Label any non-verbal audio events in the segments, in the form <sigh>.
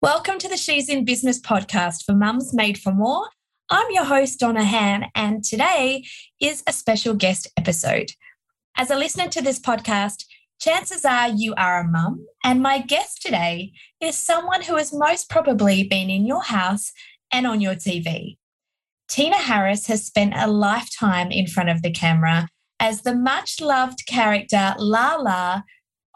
Welcome to the She's in Business podcast for Mums Made for More. I'm your host, Donna Han, and today is a special guest episode. As a listener to this podcast, chances are you are a mum, and my guest today is someone who has most probably been in your house and on your TV. Tina Harris has spent a lifetime in front of the camera as the much loved character Lah-Lah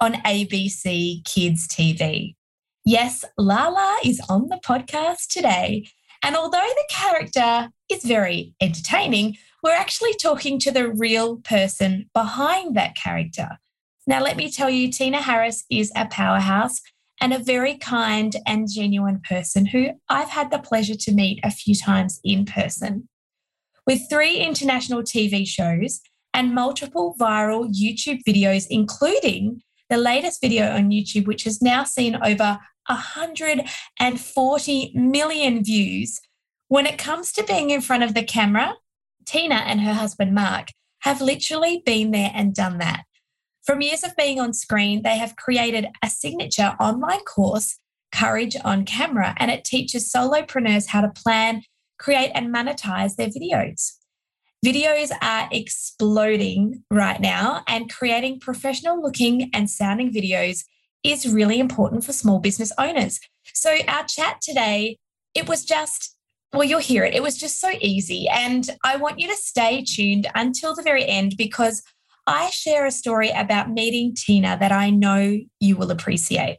on ABC Kids TV. Yes, Lah-Lah is on the podcast today. And although the character is very entertaining, we're actually talking to the real person behind that character. Now, let me tell you, Tina Harris is a powerhouse and a very kind and genuine person who I've had the pleasure to meet a few times in person. With three international TV shows and multiple viral YouTube videos, including the latest video on YouTube, which has now seen over 140 million views. When it comes to being in front of the camera, Tina and her husband Mark have literally been there and done that. From years of being on screen, they have created a signature online course, Courage on Camera, and it teaches solopreneurs how to plan, create, and monetize their videos. Videos are exploding right now, and creating professional looking and sounding videos is really important for small business owners. So, our chat today, it was just, well, you'll hear it. It was just so easy. And I want you to stay tuned until the very end because I share a story about meeting Tina that I know you will appreciate.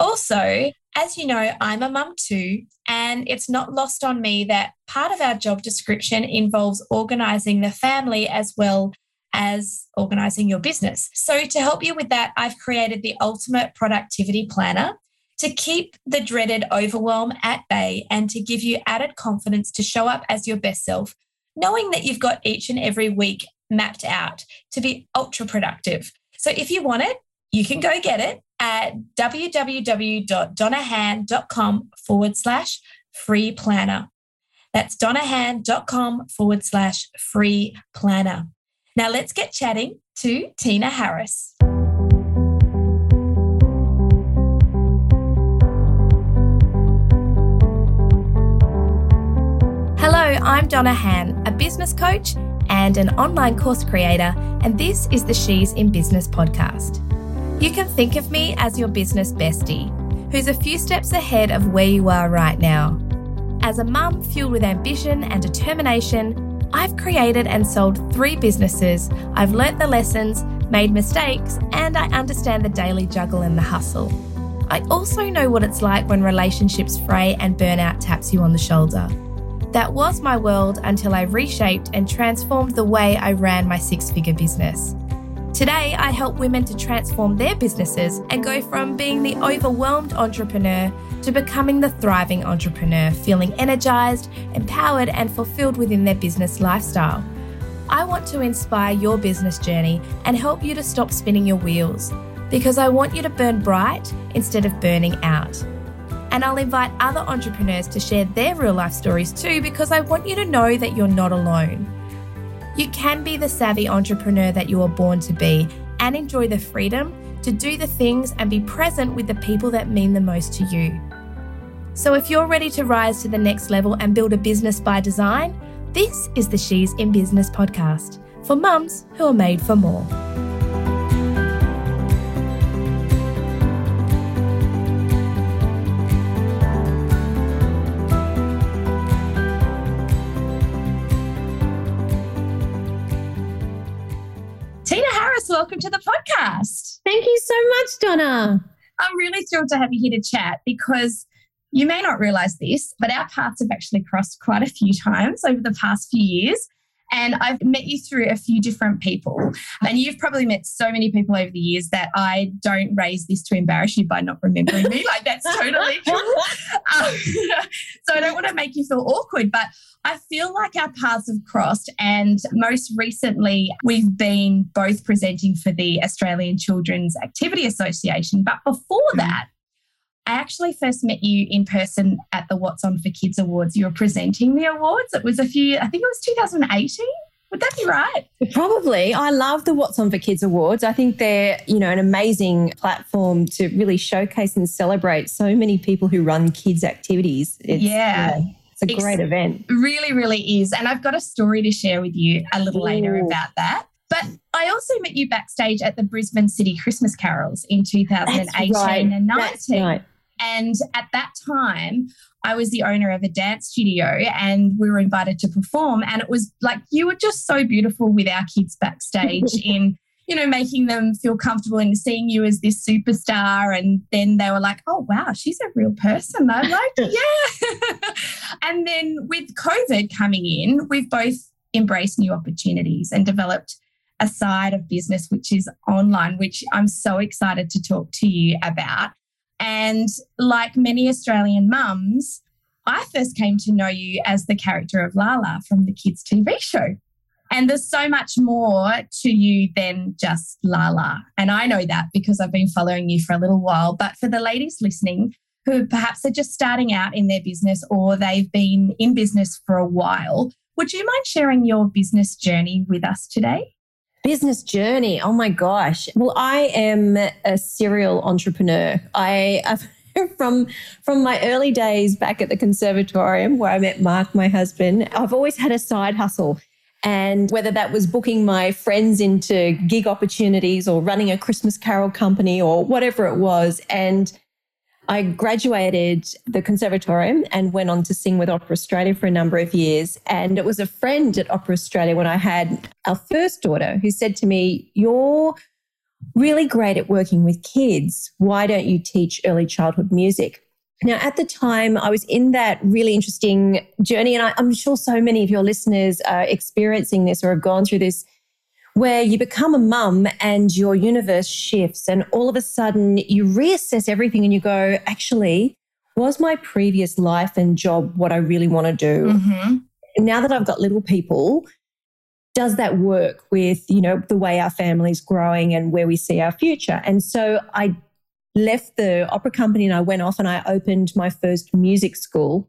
Also, as you know, I'm a mum too, and it's not lost on me that part of our job description involves organizing the family as well as organizing your business. So, to help you with that, I've created the ultimate productivity planner to keep the dreaded overwhelm at bay and to give you added confidence to show up as your best self, knowing that you've got each and every week mapped out to be ultra productive. So, if you want it, you can go get it at www.donnahan.com forward slash free planner. That's donnahan.com forward slash free planner. Now let's get chatting to Tina Harris. Hello, I'm Donna Han, a business coach and an online course creator, and this is the She's in Business podcast. You can think of me as your business bestie, who's a few steps ahead of where you are right now. As a mum fueled with ambition and determination, I've created and sold three businesses. I've learnt the lessons, made mistakes, and I understand the daily juggle and the hustle. I also know what it's like when relationships fray and burnout taps you on the shoulder. That was my world until I reshaped and transformed the way I ran my six figure business. Today, I help women to transform their businesses and go from being the overwhelmed entrepreneur to becoming the thriving entrepreneur, feeling energized, empowered, and fulfilled within their business lifestyle. I want to inspire your business journey and help you to stop spinning your wheels because I want you to burn bright instead of burning out. And I'll invite other entrepreneurs to share their real life stories too because I want you to know that you're not alone. You can be the savvy entrepreneur that you were born to be and enjoy the freedom to do the things and be present with the people that mean the most to you. So, if you're ready to rise to the next level and build a business by design, this is the She's in Business podcast for mums who are made for more. Welcome to the podcast. Thank you so much, Donna. I'm really thrilled to have you here to chat because you may not realize this, but our paths have actually crossed quite a few times over the past few years. And I've met you through a few different people. And you've probably met so many people over the years that I don't raise this to embarrass you by not remembering me. Like, that's totally <laughs> <laughs> um, so I don't want to make you feel awkward, but I feel like our paths have crossed. And most recently, we've been both presenting for the Australian Children's Activity Association. But before mm. that, I actually first met you in person at the What's On for Kids Awards. You were presenting the awards. It was a few, I think it was 2018. Would that be right? Probably. I love the What's On for Kids Awards. I think they're, you know, an amazing platform to really showcase and celebrate so many people who run kids activities. It's, yeah. It's a great event. Really, really is. And I've got a story to share with you a little Ooh. later about that. But I also met you backstage at the Brisbane City Christmas Carols in 2018 right. and 19. Right. And at that time, I was the owner of a dance studio and we were invited to perform. And it was like, you were just so beautiful with our kids backstage <laughs> in, you know, making them feel comfortable and seeing you as this superstar. And then they were like, oh, wow, she's a real person. I'm <laughs> like, yeah. and then with COVID coming in, we've both embraced new opportunities and developed a side of business which is online, which I'm so excited to talk to you about. And like many Australian mums, I first came to know you as the character of Lah-Lah from the kids' TV show. And there's so much more to you than just Lah-Lah. And I know that because I've been following you for a little while. But for the ladies listening who perhaps are just starting out in their business or they've been in business for a while, would you mind sharing your business journey with us today? Business journey. Oh my gosh. Well, I am a serial entrepreneur. I <laughs> from from my early days back at the conservatorium where I met Mark, my husband. I've always had a side hustle. And whether that was booking my friends into gig opportunities or running a Christmas carol company or whatever it was. And I graduated the conservatorium and went on to sing with Opera Australia for a number of years. And it was a friend at Opera Australia when I had our first daughter who said to me, You're really great at working with kids. Why don't you teach early childhood music? Now, at the time, I was in that really interesting journey, and I, am sure so many of your listeners are experiencing this or have gone through this where you become a mum and your universe shifts, and all of a sudden you reassess everything and you go, actually, was my previous life and job what I really want to do? Mm-hmm. Now that I've got little people, does that work with, you know, the way our family's growing and where we see our future? And so I left the opera company and I went off and I opened my first music school,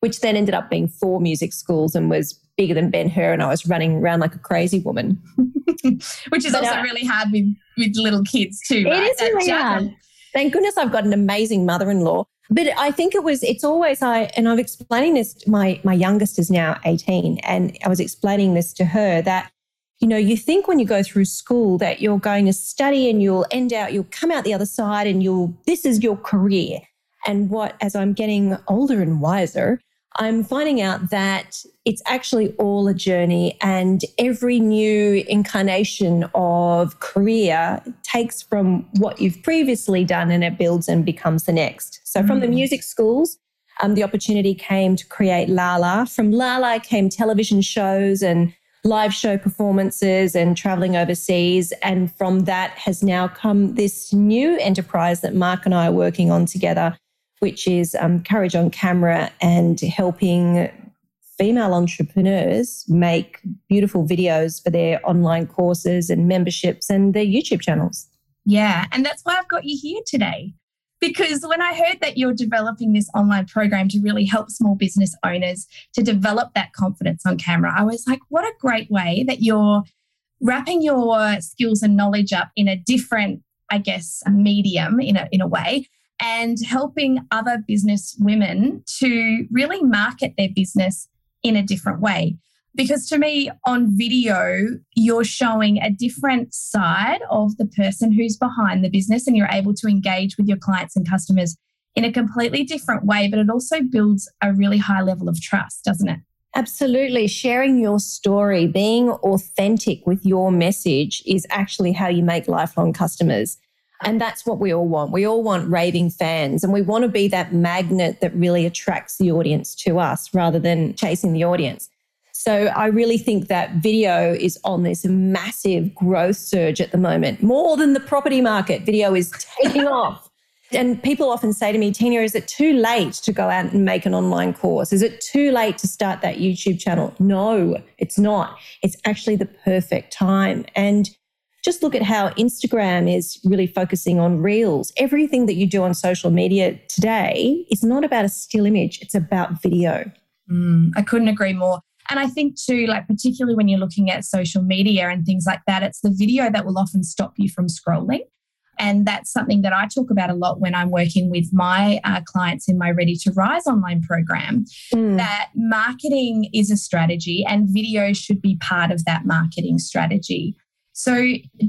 which then ended up being four music schools and was bigger than Ben Hur, and I was running around like a crazy woman. <laughs> Which is but, also uh, really hard with, with little kids too. Right? It is that really hard. Thank goodness I've got an amazing mother-in-law. But I think it was, it's always I, and I'm explaining this, my, my youngest is now 18, and I was explaining this to her that, you know, you think when you go through school that you're going to study and you'll end out, you'll come out the other side and you'll, this is your career. And what, as I'm getting older and wiser, I'm finding out that it's actually all a journey, and every new incarnation of career takes from what you've previously done and it builds and becomes the next. So, from mm. the music schools, um, the opportunity came to create Lah-Lah. From Lah-Lah came television shows and live show performances and traveling overseas. And from that has now come this new enterprise that Mark and I are working on together which is um, Courage on Camera and helping female entrepreneurs make beautiful videos for their online courses and memberships and their YouTube channels. Yeah, and that's why I've got you here today. Because when I heard that you're developing this online program to really help small business owners to develop that confidence on camera, I was like, what a great way that you're wrapping your skills and knowledge up in a different, I guess, medium in a, in a way and helping other business women to really market their business in a different way. Because to me, on video, you're showing a different side of the person who's behind the business, and you're able to engage with your clients and customers in a completely different way. But it also builds a really high level of trust, doesn't it? Absolutely. Sharing your story, being authentic with your message is actually how you make lifelong customers. And that's what we all want. We all want raving fans and we want to be that magnet that really attracts the audience to us rather than chasing the audience. So I really think that video is on this massive growth surge at the moment, more than the property market. Video is taking <laughs> off. And people often say to me, Tina, is it too late to go out and make an online course? Is it too late to start that YouTube channel? No, it's not. It's actually the perfect time. And just look at how Instagram is really focusing on reels. Everything that you do on social media today is not about a still image, it's about video. Mm, I couldn't agree more. And I think too, like particularly when you're looking at social media and things like that, it's the video that will often stop you from scrolling. And that's something that I talk about a lot when I'm working with my uh, clients in my Ready to Rise online program. Mm. That marketing is a strategy and video should be part of that marketing strategy. So,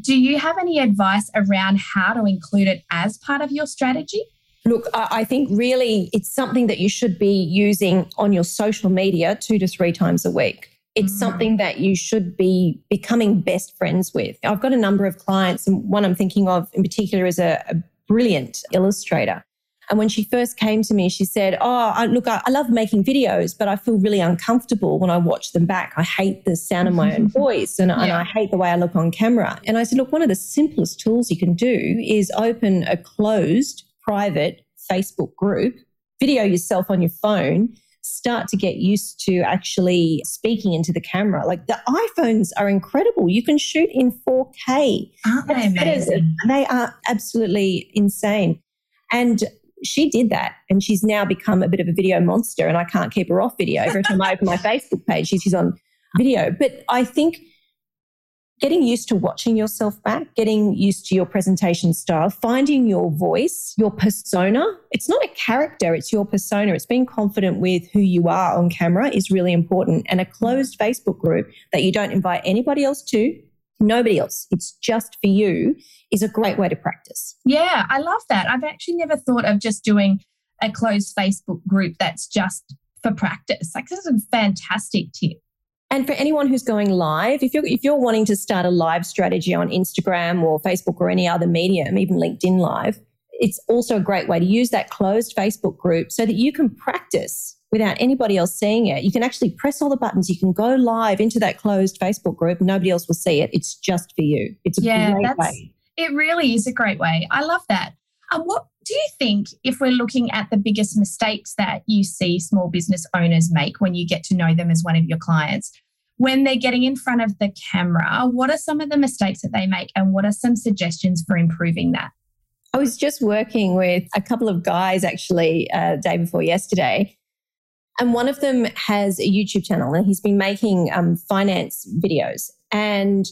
do you have any advice around how to include it as part of your strategy? Look, I think really it's something that you should be using on your social media two to three times a week. It's mm. something that you should be becoming best friends with. I've got a number of clients, and one I'm thinking of in particular is a, a brilliant illustrator. And when she first came to me, she said, Oh, I, look, I, I, love making videos, but I feel really uncomfortable when I watch them back. I hate the sound of my own <laughs> voice and, yeah. and I hate the way I look on camera. And I said, Look, one of the simplest tools you can do is open a closed private Facebook group, video yourself on your phone, start to get used to actually speaking into the camera. Like the iPhones are incredible. You can shoot in 4K. Aren't they amazing? They are absolutely insane. And she did that and she's now become a bit of a video monster and I can't keep her off video. Every time I open my <laughs> Facebook page, she's on video. But I think getting used to watching yourself back, getting used to your presentation style, finding your voice, your persona. It's not a character, it's your persona. It's being confident with who you are on camera is really important. And a closed Facebook group that you don't invite anybody else to, nobody else, it's just for you, is a great way to practice. Yeah, I love that. I've actually never thought of just doing a closed Facebook group that's just for practice. Like, this is a fantastic tip. And for anyone who's going live, if you're if you're wanting to start a live strategy on Instagram or Facebook or any other medium, even LinkedIn Live, it's also a great way to use that closed Facebook group so that you can practice without anybody else seeing it. You can actually press all the buttons. You can go live into that closed Facebook group. Nobody else will see it. It's just for you. It's a yeah, great way. It really is a great way. I love that. Um, what do you think if we're looking at the biggest mistakes that you see small business owners make when you get to know them as one of your clients? When they're getting in front of the camera, what are some of the mistakes that they make and what are some suggestions for improving that? I was just working with a couple of guys actually uh, day before yesterday. And one of them has a YouTube channel and he's been making um, finance videos. And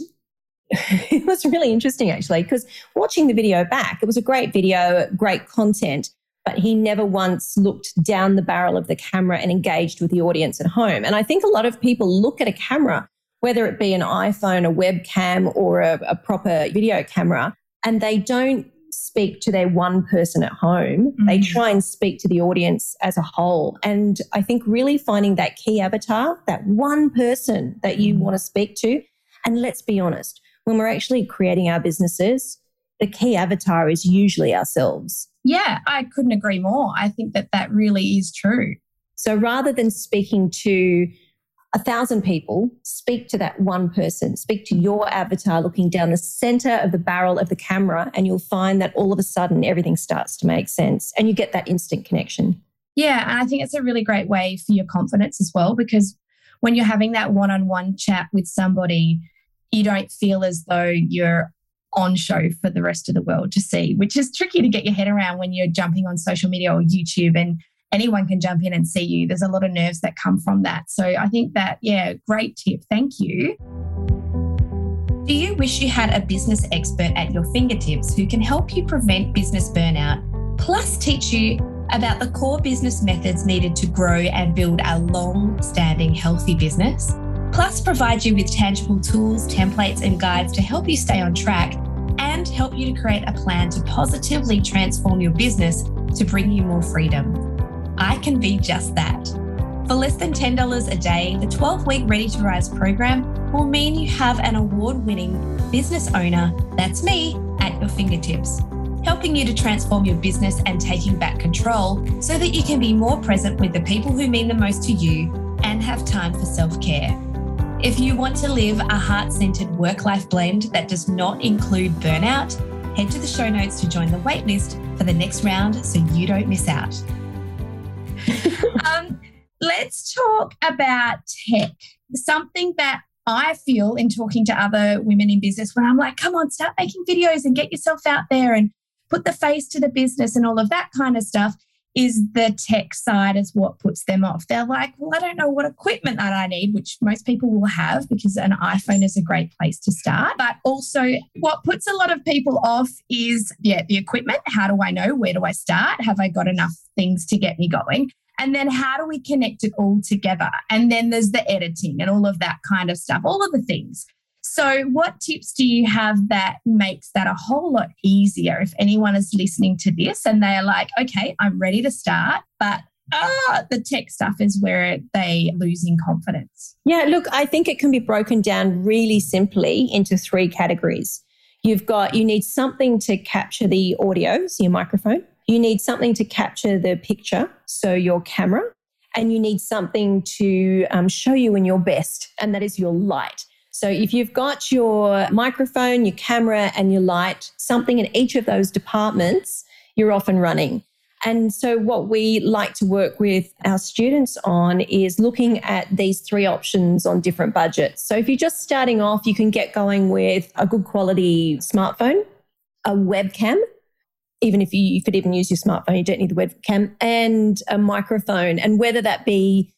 <laughs> it was really interesting actually, because watching the video back, it was a great video, great content, but he never once looked down the barrel of the camera and engaged with the audience at home. And I think a lot of people look at a camera, whether it be an iPhone, a webcam, or a, a proper video camera, and they don't speak to their one person at home. Mm-hmm. They try and speak to the audience as a whole. And I think really finding that key avatar, that one person that you mm-hmm. want to speak to. And let's be honest, when we're actually creating our businesses, the key avatar is usually ourselves. Yeah, I couldn't agree more. I think that that really is true. So rather than speaking to a thousand people, speak to that one person, speak to your avatar looking down the center of the barrel of the camera, and you'll find that all of a sudden everything starts to make sense and you get that instant connection. Yeah, and I think it's a really great way for your confidence as well because when you're having that one on one chat with somebody, you don't feel as though you're on show for the rest of the world to see, which is tricky to get your head around when you're jumping on social media or YouTube and anyone can jump in and see you. There's a lot of nerves that come from that. So I think that, yeah, great tip. Thank you. Do you wish you had a business expert at your fingertips who can help you prevent business burnout, plus teach you about the core business methods needed to grow and build a long standing healthy business? Plus provide you with tangible tools, templates, and guides to help you stay on track and help you to create a plan to positively transform your business to bring you more freedom. I can be just that. For less than $10 a day, the 12 week Ready to Rise program will mean you have an award winning business owner, that's me, at your fingertips, helping you to transform your business and taking back control so that you can be more present with the people who mean the most to you and have time for self care. If you want to live a heart centered work life blend that does not include burnout, head to the show notes to join the waitlist for the next round so you don't miss out. <laughs> um, let's talk about tech. Something that I feel in talking to other women in business when I'm like, come on, start making videos and get yourself out there and put the face to the business and all of that kind of stuff is the tech side is what puts them off. They're like, well, I don't know what equipment that I need, which most people will have because an iPhone is a great place to start. But also, what puts a lot of people off is, yeah, the equipment. How do I know? Where do I start? Have I got enough things to get me going? And then how do we connect it all together? And then there's the editing and all of that kind of stuff, all of the things. So, what tips do you have that makes that a whole lot easier if anyone is listening to this and they're like, okay, I'm ready to start, but ah, the tech stuff is where they losing confidence? Yeah, look, I think it can be broken down really simply into three categories. You've got, you need something to capture the audio, so your microphone. You need something to capture the picture, so your camera. And you need something to um, show you in your best, and that is your light. So if you've got your microphone, your camera, and your light, something in each of those departments, you're off and running. And so, what we like to work with our students on is looking at these three options on different budgets. So, if you're just starting off, you can get going with a good quality smartphone, a webcam. Even if you, you could even use your smartphone, you don't need the webcam, and a microphone. And whether that be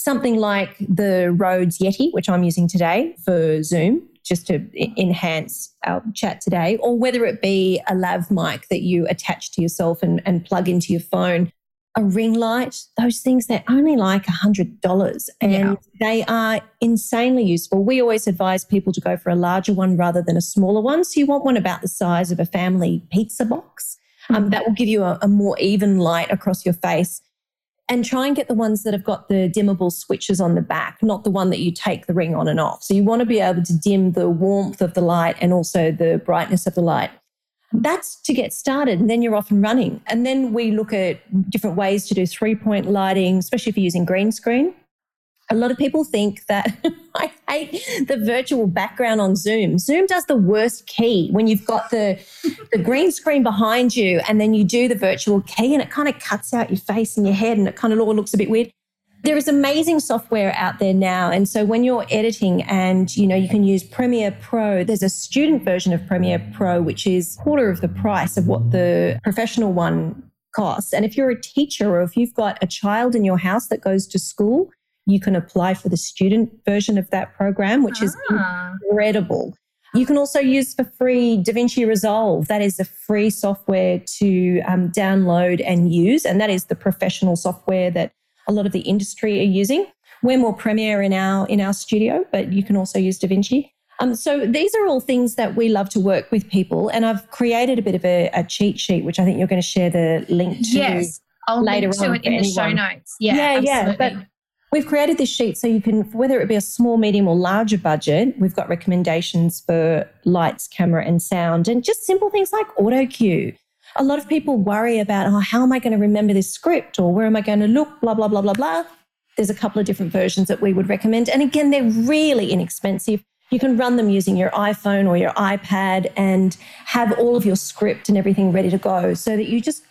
something like the Rhodes Yeti, which I'm using today for Zoom, just to enhance our chat today, or whether it be a lav mic that you attach to yourself and, and plug into your phone, a ring light, those things, they're only like a $100 and yeah. they are insanely useful. We always advise people to go for a larger one rather than a smaller one. So you want one about the size of a family pizza box. Um, that will give you a, a more even light across your face and try and get the ones that have got the dimmable switches on the back, not the one that you take the ring on and off. So you want to be able to dim the warmth of the light and also the brightness of the light. That's to get started, and then you're off and running. And then we look at different ways to do three point lighting, especially if you're using green screen a lot of people think that <laughs> I hate the virtual background on Zoom. Zoom does the worst key when you've got the, the green screen behind you and then you do the virtual key and it kind of cuts out your face and your head and it kind of all looks a bit weird. There is amazing software out there now. And so when you're editing and you know you can use Premiere Pro, there's a student version of Premiere Pro, which is quarter of the price of what the professional one costs. And if you're a teacher or if you've got a child in your house that goes to school, you can apply for the student version of that program, which ah. is incredible. You can also use for free DaVinci Resolve. That is a free software to um, download and use. And that is the professional software that a lot of the industry are using. We're more Premiere in our in our studio, but you can also use DaVinci. Um, so these are all things that we love to work with people. And I've created a bit of a, a cheat sheet, which I think you're going to share the link to yes, I'll later link to on it in the show notes. Yeah, yeah, absolutely. yeah. But We've created this sheet so you can, whether it be a small, medium, or larger budget, we've got recommendations for lights, camera, and sound, and just simple things like auto cue. A lot of people worry about, oh, how am I going to remember this script or where am I going to look, blah, blah, blah, blah, blah. There's a couple of different versions that we would recommend. And again, they're really inexpensive. You can run them using your iPhone or your iPad and have all of your script and everything ready to go so that you just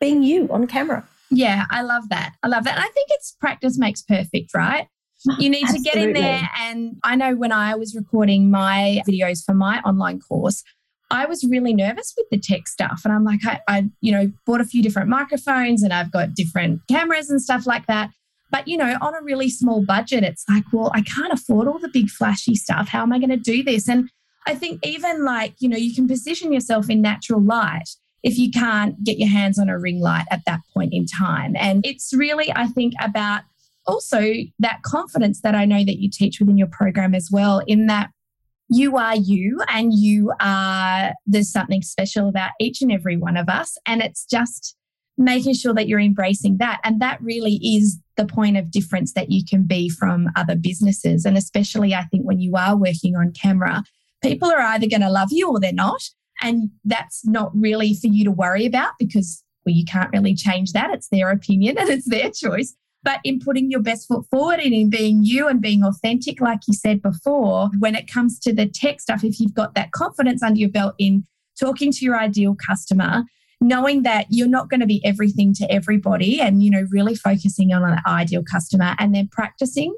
being you on camera. Yeah, I love that. I love that. And I think it's practice makes perfect, right? <laughs> You need Absolutely. to get in there. And I know when I was recording my videos for my online course, I was really nervous with the tech stuff. And I'm like, I, I, you know, bought a few different microphones and I've got different cameras and stuff like that. But, you know, on a really small budget, it's like, well, I can't afford all the big flashy stuff. How am I going to do this? And I think even like, you know, you can position yourself in natural light if you can't get your hands on a ring light at that point in time. And it's really, I think, about also that confidence that I know that you teach within your program as well, in that you are you and you are, there's something special about each and every one of us. And it's just making sure that you're embracing that. And that really is the point of difference that you can be from other businesses. And especially, I think, when you are working on camera, people are either going to love you or they're not. And that's not really for you to worry about because well, you can't really change that. It's their opinion <laughs> and it's their choice. But in putting your best foot forward and in being you and being authentic, like you said before, when it comes to the tech stuff, if you've got that confidence under your belt in talking to your ideal customer, knowing that you're not going to be everything to everybody and, you know, really focusing on an ideal customer and then practicing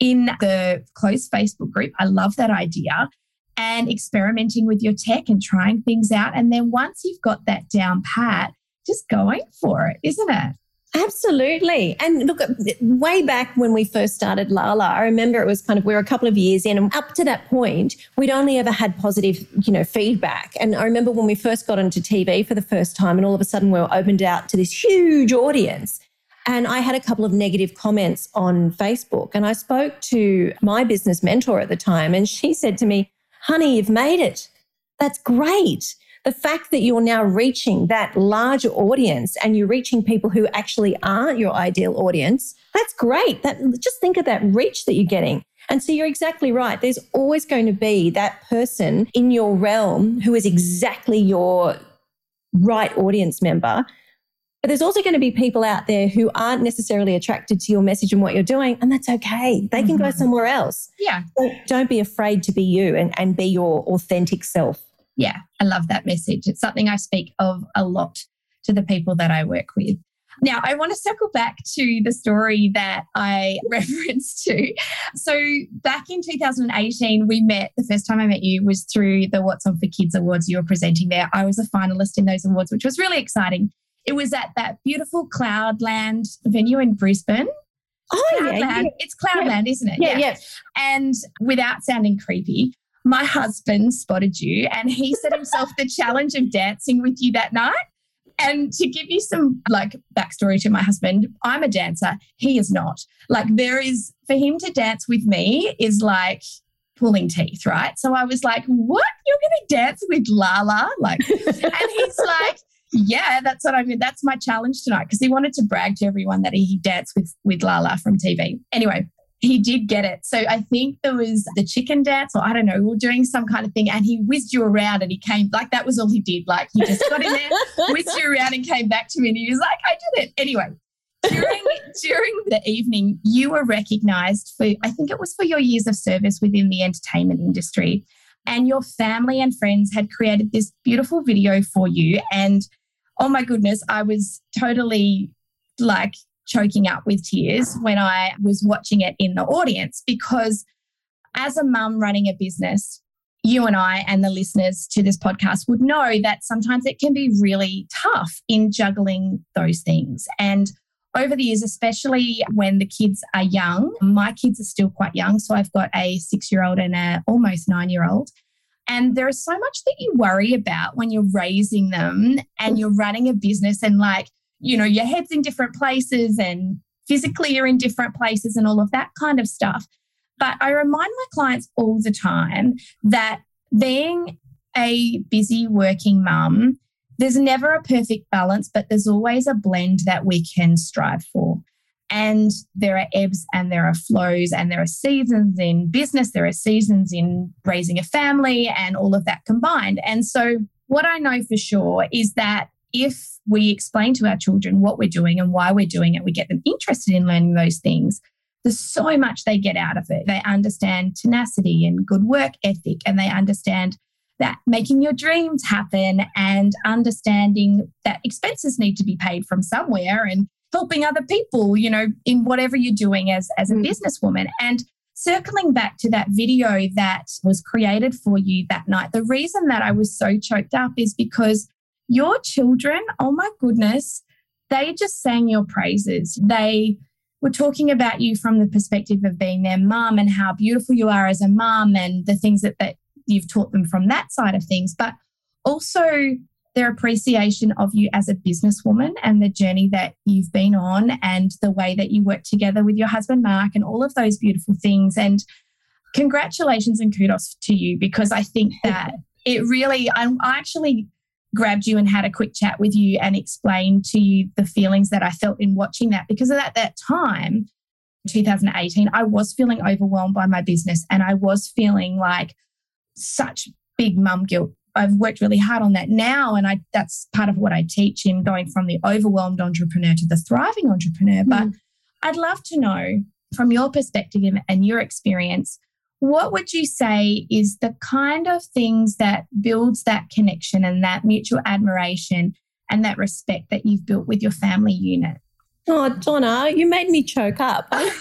in the closed Facebook group. I love that idea and experimenting with your tech and trying things out. And then once you've got that down pat, just going for it, isn't it? Absolutely. And look, way back when we first started Lah-Lah, I remember it was kind of, we were a couple of years in and up to that point, we'd only ever had positive, you know, feedback. And I remember when we first got into TV for the first time and all of a sudden we were opened out to this huge audience. And I had a couple of negative comments on Facebook. And I spoke to my business mentor at the time and she said to me, honey, you've made it. That's great the fact that you're now reaching that larger audience and you're reaching people who actually aren't your ideal audience, that's great. That just think of that reach that you're getting. And so you're exactly right. There's always going to be that person in your realm who is exactly your right audience member. But there's also going to be people out there who aren't necessarily attracted to your message and what you're doing, and that's okay. They can mm-hmm. go somewhere else. Yeah. So don't be afraid to be you and, and be your authentic self yeah, I love that message. It's something I speak of a lot to the people that I work with. Now, I want to circle back to the story that I <laughs> referenced to. So, back in 2018, we met. The first time I met you was through the What's On for Kids Awards you were presenting there. I was a finalist in those awards, which was really exciting. It was at that beautiful Cloudland venue in Brisbane. Oh, Cloudland. yeah, yeah. It's Cloudland, yeah. isn't it? Yeah, yeah. And without sounding creepy, my husband spotted you and he set himself the challenge of dancing with you that night. And to give you some like backstory to my husband, I'm a dancer. He is not. Like there is for him to dance with me is like pulling teeth, right? So I was like, "What? You're going to dance with Lah-Lah?" Like, and he's <laughs> like, "Yeah, that's what I mean. That's my challenge tonight." Because he wanted to brag to everyone that he danced with with Lah-Lah from TV. Anyway, he did get it. So I think there was the chicken dance, or I don't know, we were doing some kind of thing, and he whizzed you around and he came like that was all he did. Like he just got in there, <laughs> whizzed you around, and came back to me, and he was like, I did it. Anyway, during <laughs> during the evening, you were recognized for I think it was for your years of service within the entertainment industry. And your family and friends had created this beautiful video for you. And oh my goodness, I was totally like choking up with tears when I was watching it in the audience because as a mum running a business, you and I and the listeners to this podcast would know that sometimes it can be really tough in juggling those things. And over the years, especially when the kids are young, my kids are still quite young. So I've got a six year old and a almost nine year old. And there is so much that you worry about when you're raising them and you're running a business and like you know, your head's in different places and physically you're in different places and all of that kind of stuff. But I remind my clients all the time that being a busy working mum, there's never a perfect balance, but there's always a blend that we can strive for. And there are ebbs and there are flows, and there are seasons in business, there are seasons in raising a family, and all of that combined. And so, what I know for sure is that if we explain to our children what we're doing and why we're doing it, we get them interested in learning those things. There's so much they get out of it. They understand tenacity and good work ethic, and they understand that making your dreams happen and understanding that expenses need to be paid from somewhere and helping other people, you know, in whatever you're doing as, as a mm. businesswoman. And circling back to that video that was created for you that night, the reason that I was so choked up is because your children, oh my goodness, they just sang your praises. They were talking about you from the perspective of being their mum and how beautiful you are as a mum and the things that, that you've taught them from that side of things, but also their appreciation of you as a businesswoman and the journey that you've been on and the way that you work together with your husband, Mark, and all of those beautiful things. And congratulations and kudos to you because I think that it really, I, actually grabbed you and had a quick chat with you and explained to you the feelings that I felt in watching that because at that time 2018 I was feeling overwhelmed by my business and I was feeling like such big mum guilt I've worked really hard on that now and I that's part of what I teach in going from the overwhelmed entrepreneur to the thriving entrepreneur mm. but I'd love to know from your perspective and your experience what would you say is the kind of things that builds that connection and that mutual admiration and that respect that you've built with your family unit? Oh, Donna, you made me choke up. <laughs> it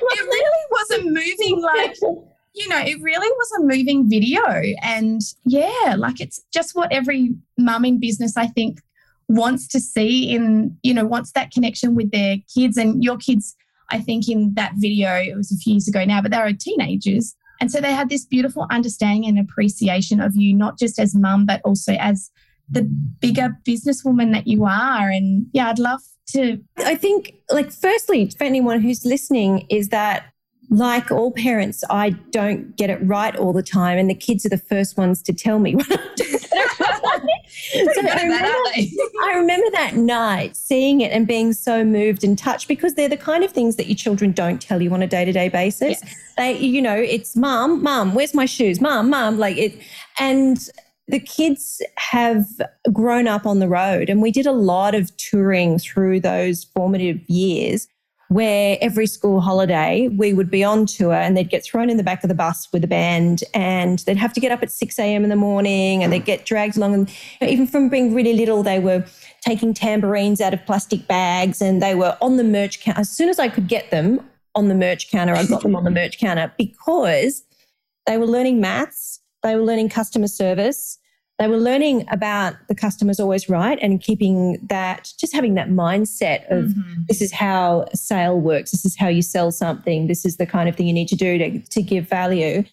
really was a moving, like, <laughs> you know, it really was a moving video. And yeah, like it's just what every mum in business, I think, wants to see in, you know, wants that connection with their kids and your kids. I think in that video, it was a few years ago now, but they were teenagers. And so they had this beautiful understanding and appreciation of you, not just as mum, but also as the bigger businesswoman that you are. And yeah, I'd love to. I think, like, firstly, for anyone who's listening, is that like all parents, I don't get it right all the time, and the kids are the first ones to tell me <laughs> when I'm doing <laughs> so I, remember, I remember that night seeing it and being so moved and touched because they're the kind of things that your children don't tell you on a day to day basis. Yes. They, you know, it's mom, mom, where's my shoes? Mom, mom, like it. And the kids have grown up on the road, and we did a lot of touring through those formative years where every school holiday we would be on tour and they'd get thrown in the back of the bus with a band and they'd have to get up at 6 a.m. in the morning and they'd get dragged along. And even from being really little, they were taking tambourines out of plastic bags and they were on the merch counter. As soon as I could get them on the merch counter, I got them on the <laughs> merch counter because they were learning maths, they were learning customer service, they were learning about the customer's always right and keeping that, just having that mindset of mm-hmm. this is how a sale works, this is how you sell something, this is the kind of thing you need to do to, to give value.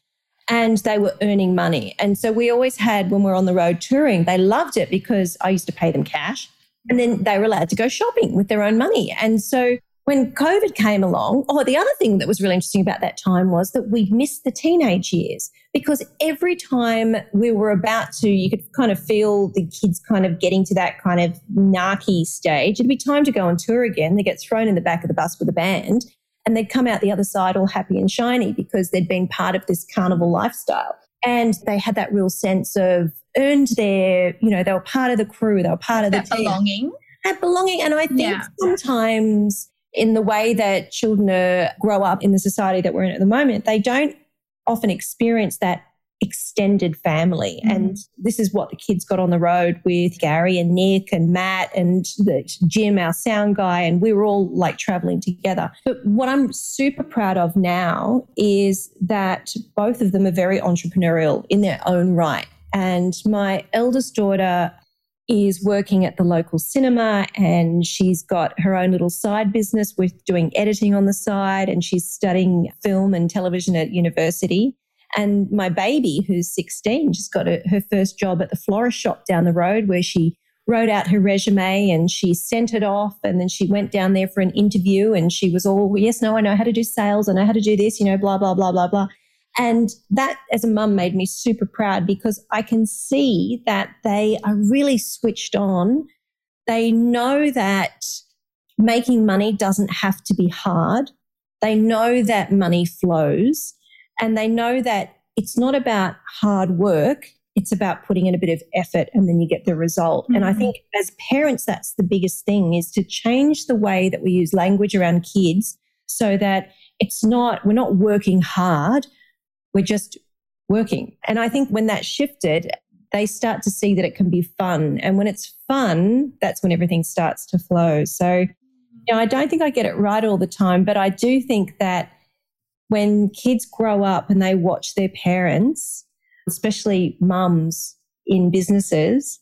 And they were earning money. And so we always had, when we we're on the road touring, they loved it because I used to pay them cash. And then they were allowed to go shopping with their own money. And so when COVID came along, oh, the other thing that was really interesting about that time was that we missed the teenage years because every time we were about to, you could kind of feel the kids kind of getting to that kind of narky stage. It'd be time to go on tour again. They get thrown in the back of the bus with a band and they'd come out the other side all happy and shiny because they'd been part of this carnival lifestyle. And they had that real sense of earned their, you know, they were part of the crew, they were part of that the belonging. That belonging. And I think yeah. sometimes in the way that children are, grow up in the society that we're in at the moment, they don't often experience that extended family. Mm-hmm. And this is what the kids got on the road with Gary and Nick and Matt and the Jim, our sound guy, and we were all like traveling together. But what I'm super proud of now is that both of them are very entrepreneurial in their own right. And my eldest daughter is working at the local cinema and she's got her own little side business with doing editing on the side and she's studying film and television at university. And my baby, who's 16, just got a, her first job at the florist shop down the road where she wrote out her resume and she sent it off. And then she went down there for an interview and she was all, yes, no, I know how to do sales. I know how to do this, you know, blah, blah, blah, blah, blah. And that, as a mum, made me super proud because I can see that they are really switched on. They know that making money doesn't have to be hard. They know that money flows and they know that it's not about hard work. It's about putting in a bit of effort and then you get the result. Mm-hmm. And I mm-hmm. think as parents, that's the biggest thing is to change the way that we use language around kids so that it's not, we're not working hard we're just working. And I think when that shifted, they start to see that it can be fun. And when it's fun, that's when everything starts to flow. So, you know, I don't think I get it right all the time, but I do think that when kids grow up and they watch their parents, especially mums in businesses,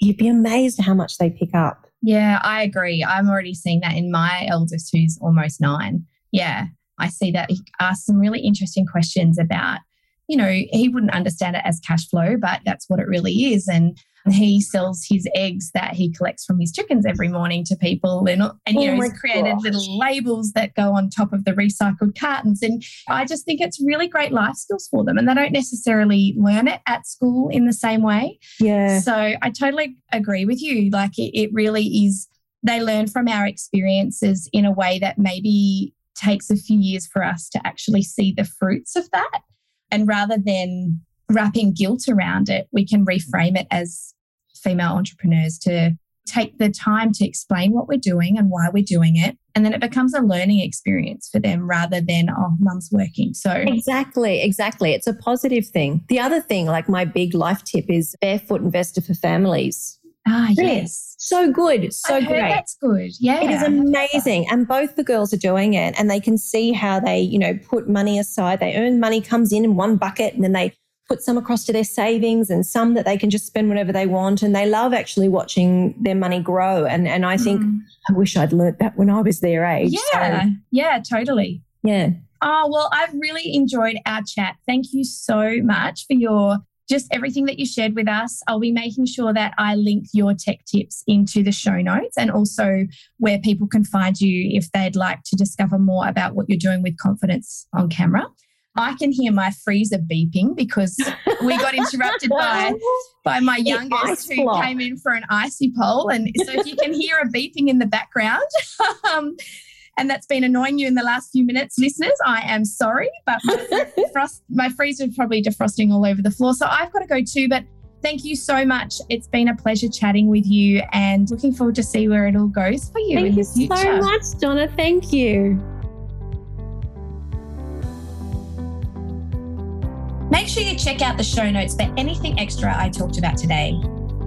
you'd be amazed how much they pick up. Yeah, I agree. I'm already seeing that in my eldest, who's almost nine. Yeah, I see that he asks some really interesting questions about, you know, he wouldn't understand it as cash flow, but that's what it really is. And he sells his eggs that he collects from his chickens every morning to people. And, and you oh know he's created gosh. little labels that go on top of the recycled cartons. And i just think it's really great life skills for them and they don't necessarily learn it at school in the same way. Yeah. So i totally agree with you. Like it, it really is they learn from our experiences in a way that maybe takes a few years for us to actually see the fruits of that. And rather than wrapping guilt around it, we can reframe it as female entrepreneurs to take the time to explain what we're doing and why we're doing it. And then it becomes a learning experience for them rather than, oh, mum's working. So, exactly, exactly. It's a positive thing. The other thing, like my big life tip, is barefoot investor for families. Ah, yes. So good. So great. That's good. Yeah. It is amazing. And both the girls are doing it and they can see how they, you know, put money aside. They earn money comes in in one bucket and then they put some across to their savings and some that they can just spend whatever they want. And they love actually watching their money grow. And, and I think mm. I wish I'd learnt that when I was their age. Yeah. So, yeah, totally. Yeah. Oh, well, I've really enjoyed our chat. Thank you so much for your just everything that you shared with us. I'll be making sure that I link your tech tips into the show notes and also where people can find you if they'd like to discover more about what you're doing with confidence on camera. I can hear my freezer beeping because we got <laughs> interrupted by by my youngest who block. came in for an icy pole. And so if you can hear a beeping in the background, <laughs> um, and that's been annoying you in the last few minutes, listeners, I am sorry, but my, <laughs> frost, my freezer is probably defrosting all over the floor. So I've got to go too. But thank you so much. It's been a pleasure chatting with you and looking forward to see where it all goes for you thank in you the future. so much, Donna. Thank you. Make sure you check out the show notes for anything extra I talked about today.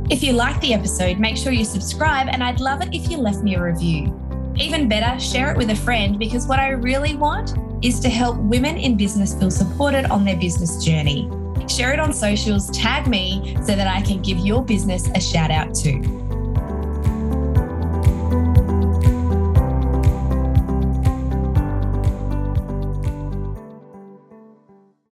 If you like the episode, make sure you subscribe, and I'd love it if you left me a review. Even better, share it with a friend because what I really want is to help women in business feel supported on their business journey. Share it on socials, tag me so that I can give your business a shout out too.